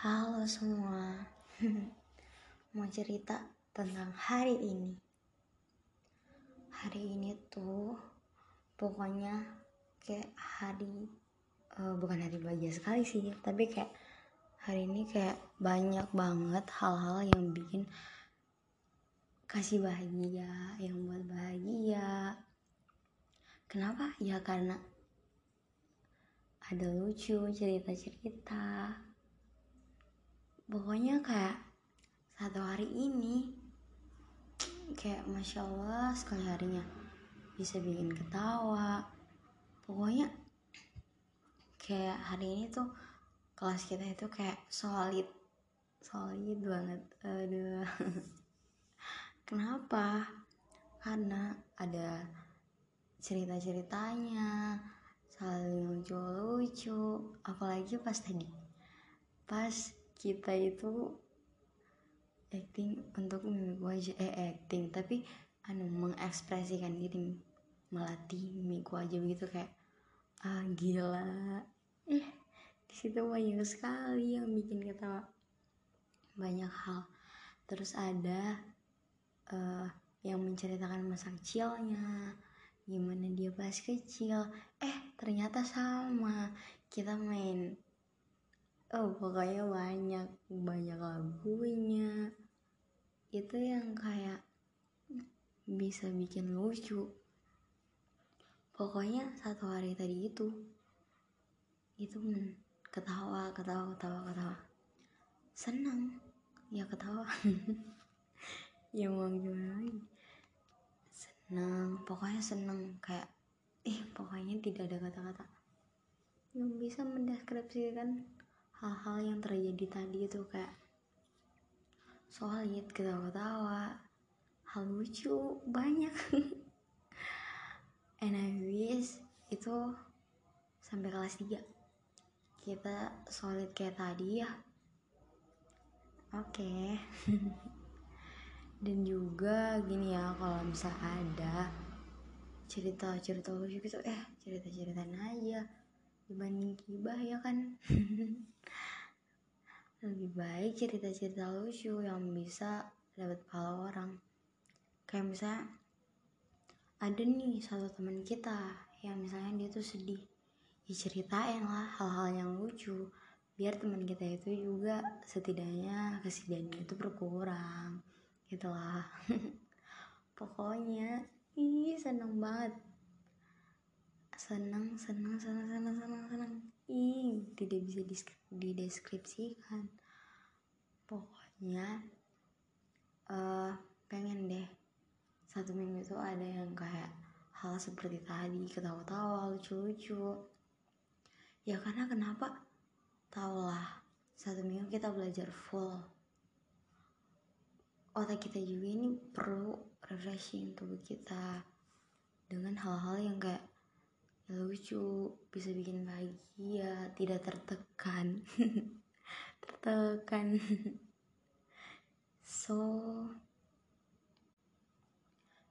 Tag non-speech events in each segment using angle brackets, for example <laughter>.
Halo semua, <laughs> mau cerita tentang hari ini. Hari ini tuh pokoknya kayak hari uh, bukan hari bahagia sekali sih, tapi kayak hari ini kayak banyak banget hal-hal yang bikin kasih bahagia, yang buat bahagia. Kenapa? Ya karena ada lucu cerita-cerita pokoknya kayak satu hari ini kayak masya allah sekali harinya bisa bikin ketawa. Pokoknya kayak hari ini tuh kelas kita itu kayak solid solid banget. Aduh. <laughs> Kenapa? Karena ada cerita-ceritanya saling lucu-lucu apalagi pas tadi pas kita itu acting untuk mimik wajah eh acting. Tapi anu mengekspresikan diri melatih mimik wajah begitu kayak ah gila. Eh di situ banyak sekali yang bikin ketawa. Banyak hal. Terus ada uh, yang menceritakan masa kecilnya gimana dia pas kecil. Eh ternyata sama. Kita main oh pokoknya banyak banyak lagunya. Itu yang kayak bisa bikin lucu. Pokoknya satu hari tadi itu itu ketawa ketawa ketawa ketawa. Senang ya ketawa. <laughs> Ya mau gimana lagi? Senang pokoknya senang kayak ih pokoknya tidak ada kata-kata. Yang bisa mendeskripsikan hal-hal yang terjadi tadi itu kayak solid ketawa-ketawa hal lucu banyak. <laughs> And I wish itu sampai kelas 3 kita solid kayak tadi ya. Oke. <laughs> Dan juga gini ya kalau bisa ada cerita-cerita lucu gitu eh cerita-ceritain aja dibanding gibah ya kan? <laughs> Lebih baik cerita-cerita lucu yang bisa dapat pahala orang. Kayak misalnya ada nih satu teman kita yang misalnya dia tuh sedih. Ya ceritain lah hal-hal yang lucu biar teman kita itu juga setidaknya kesedihannya itu berkurang gitulah <laughs> pokoknya ih seneng banget senang senang senang senang senang senang ih tidak bisa dideskripsikan. Pokoknya uh, pengen deh satu minggu itu ada yang kayak hal seperti tadi ketawa-tawa lucu-lucu. Ya karena kenapa? Lah satu minggu kita belajar full. Otak kita juga ini perlu refreshing tubuh kita dengan hal-hal yang kayak lucu bisa bikin bahagia tidak tertekan. <laughs> Tertekan. <laughs> So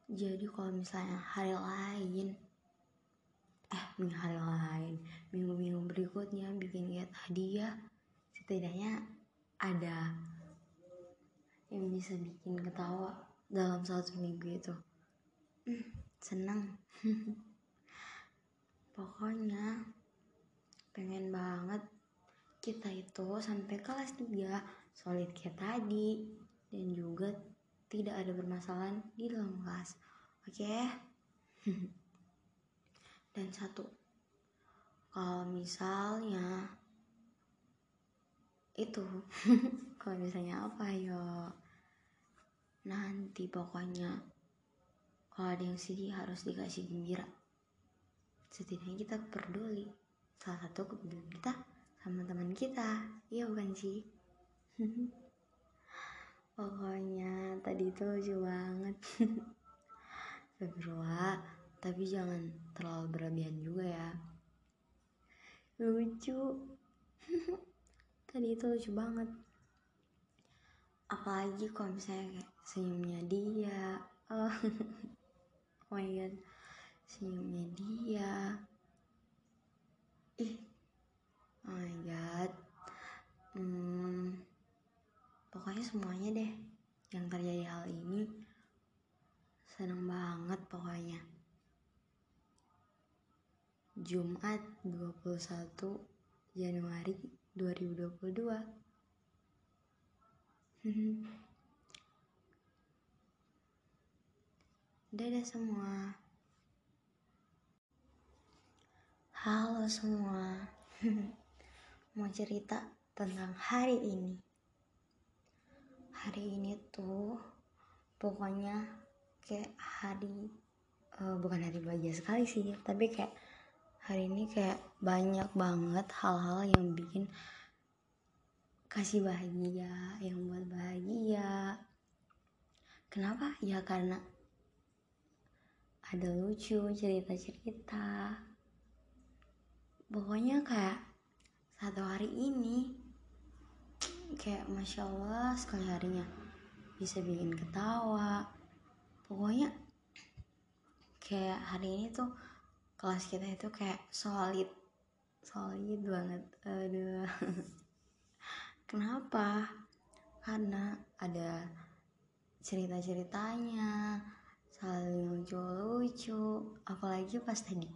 jadi kalau misalnya hari lain eh minggu hari lain minggu-minggu berikutnya bikin tadi ya setidaknya ada yang bisa bikin ketawa dalam satu minggu itu. Hmm, senang <laughs> pokoknya pengen banget kita itu sampai kelas 3 solid kayak tadi. Dan juga tidak ada permasalahan di dalam kelas oke? Okay? <laughs> dan satu kalau misalnya itu <laughs> kalau misalnya apa yo? Nanti pokoknya kalau ada yang sedih harus dikasih gembira setidaknya kita peduli. Salah satu kepedulian kita sama teman kita. Iya bukan sih? <laughs> Pokoknya tadi itu lucu banget. <laughs> Astagfirullah tapi jangan terlalu berlebihan juga ya. Lucu. <laughs> Tadi itu lucu banget. Apalagi kalau misalnya kayak senyumnya dia. Oh, oh my god senyumnya dia ih oh my god. Hmm, semuanya deh yang terjadi hal ini seneng banget pokoknya. Jumat 21 Januari 2022 <laughs> Dadah semua Halo semua. <laughs> Mau cerita tentang hari ini. Hari ini tuh Pokoknya Kayak hari uh, Bukan hari bahagia sekali sih Tapi kayak Hari ini kayak banyak banget hal-hal yang bikin Kasih bahagia Yang buat bahagia. Kenapa? Ya karena ada lucu cerita-cerita pokoknya kayak satu hari ini kayak masya Allah sekali harinya bisa bikin ketawa. Pokoknya kayak hari ini tuh kelas kita itu kayak solid solid banget. Aduh. <laughs> Kenapa? Karena ada cerita-ceritanya saling lucu-lucu apalagi pas tadi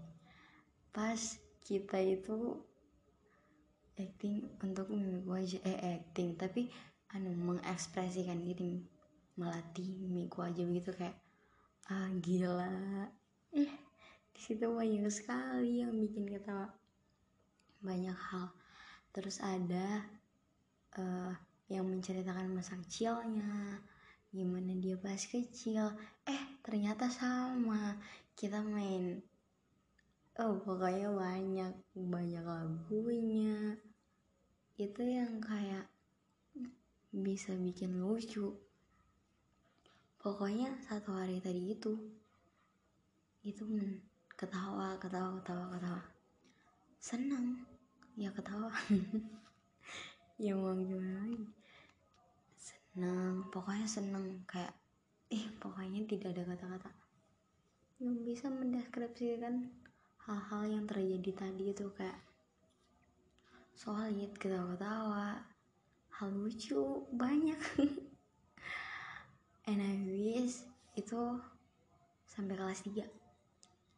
pas kita itu acting untuk mimik wajah eh acting. Tapi anu mengekspresikan diri melatih mimik wajah begitu kayak ah gila. Eh di situ banyak sekali yang bikin kita banyak hal. Terus ada uh, yang menceritakan masa kecilnya gimana dia pas kecil. Eh ternyata sama. Kita main oh pokoknya banyak banyak lagunya. Itu yang kayak bisa bikin lucu. Pokoknya satu hari tadi itu itu men ketawa ketawa ketawa ketawa. Senang ya ketawa. <laughs> Ya mau gimana lagi? Senang pokoknya senang kayak eh pokoknya tidak ada kata-kata. Yang bisa mendeskripsikan hal-hal yang terjadi tadi itu kayak solid ketawa-ketawa hal lucu banyak. <laughs> And I wish itu sampai kelas 3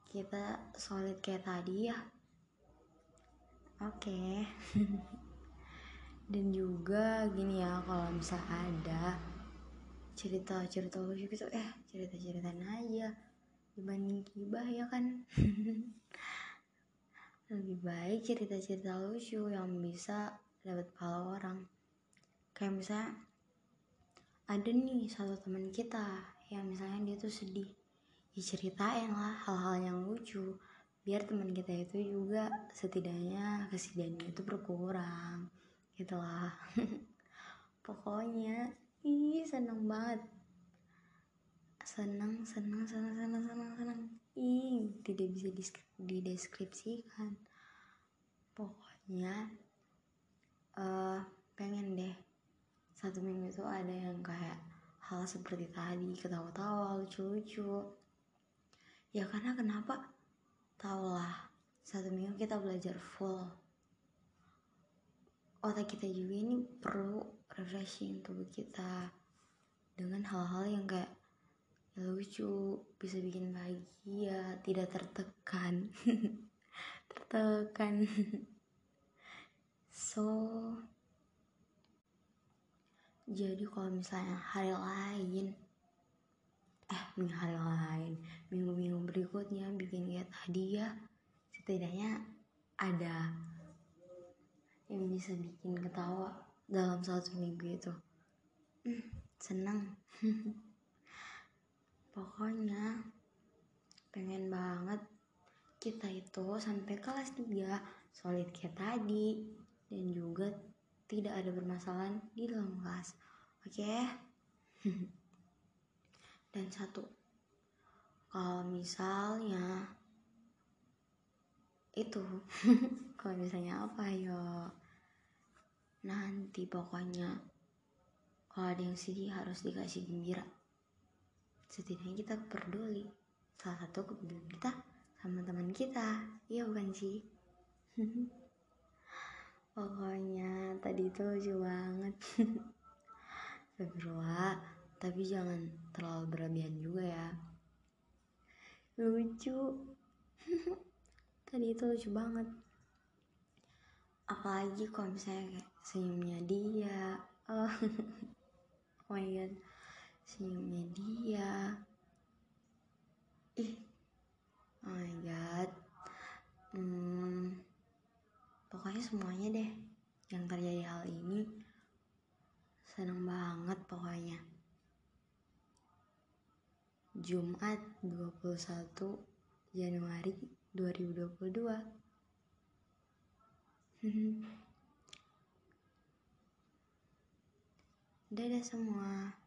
kita solid kayak tadi ya. Oke. Okay. <laughs> dan juga gini ya kalau misal ada cerita-cerita lucu gitu eh cerita-ceritain aja dibanding kibah ya kan? <laughs> Lebih baik cerita-cerita lucu yang bisa dapat pahala orang. Kayak misalnya ada nih satu teman kita yang misalnya dia tuh sedih. Ya ceritain lah hal-hal yang lucu biar teman kita itu juga setidaknya kesedihannya itu berkurang gitulah <laughs> pokoknya ih seneng banget senang senang senang senang senang senang ih tidak bisa dideskripsikan. Pokoknya uh, pengen deh satu minggu itu ada yang kayak hal seperti tadi ketawa-tawa lucu-lucu. Ya karena kenapa? Tau lah satu minggu kita belajar full. Otak kita juga ini perlu refreshing tubuh kita dengan hal-hal yang kayak lucu bisa bikin bahagia tidak tertekan. <laughs> Tertekan. So jadi kalau misalnya hari lain eh minggu hari lain minggu-minggu berikutnya bikin tadi ya setidaknya ada yang bisa bikin ketawa dalam satu minggu itu. Hmm, senang <laughs> pokoknya pengen banget kita itu sampai kelas 3 solid kayak tadi. Dan juga tidak ada permasalahan di dalam kelas oke? <laughs> Dan satu kalau misalnya itu <laughs> kalau misalnya apa yo? Nanti pokoknya kalau ada yang sedih harus dikasih gembira setidaknya kita peduli. Salah satu kepedulian kita sama teman kita. Iya bukan sih? <laughs> Pokoknya tadi itu lucu banget. <laughs> Astagfirullah tapi jangan terlalu berlebihan juga ya. Lucu. <laughs> Tadi itu lucu banget. Apalagi kalau misalnya kayak senyumnya dia. Oh, oh my god senyumnya dia ih oh my god. Hmm, pokoknya semuanya deh yang terjadi hal ini seneng banget pokoknya. Jumat 21 Januari 2022 <laughs> Dadah semua.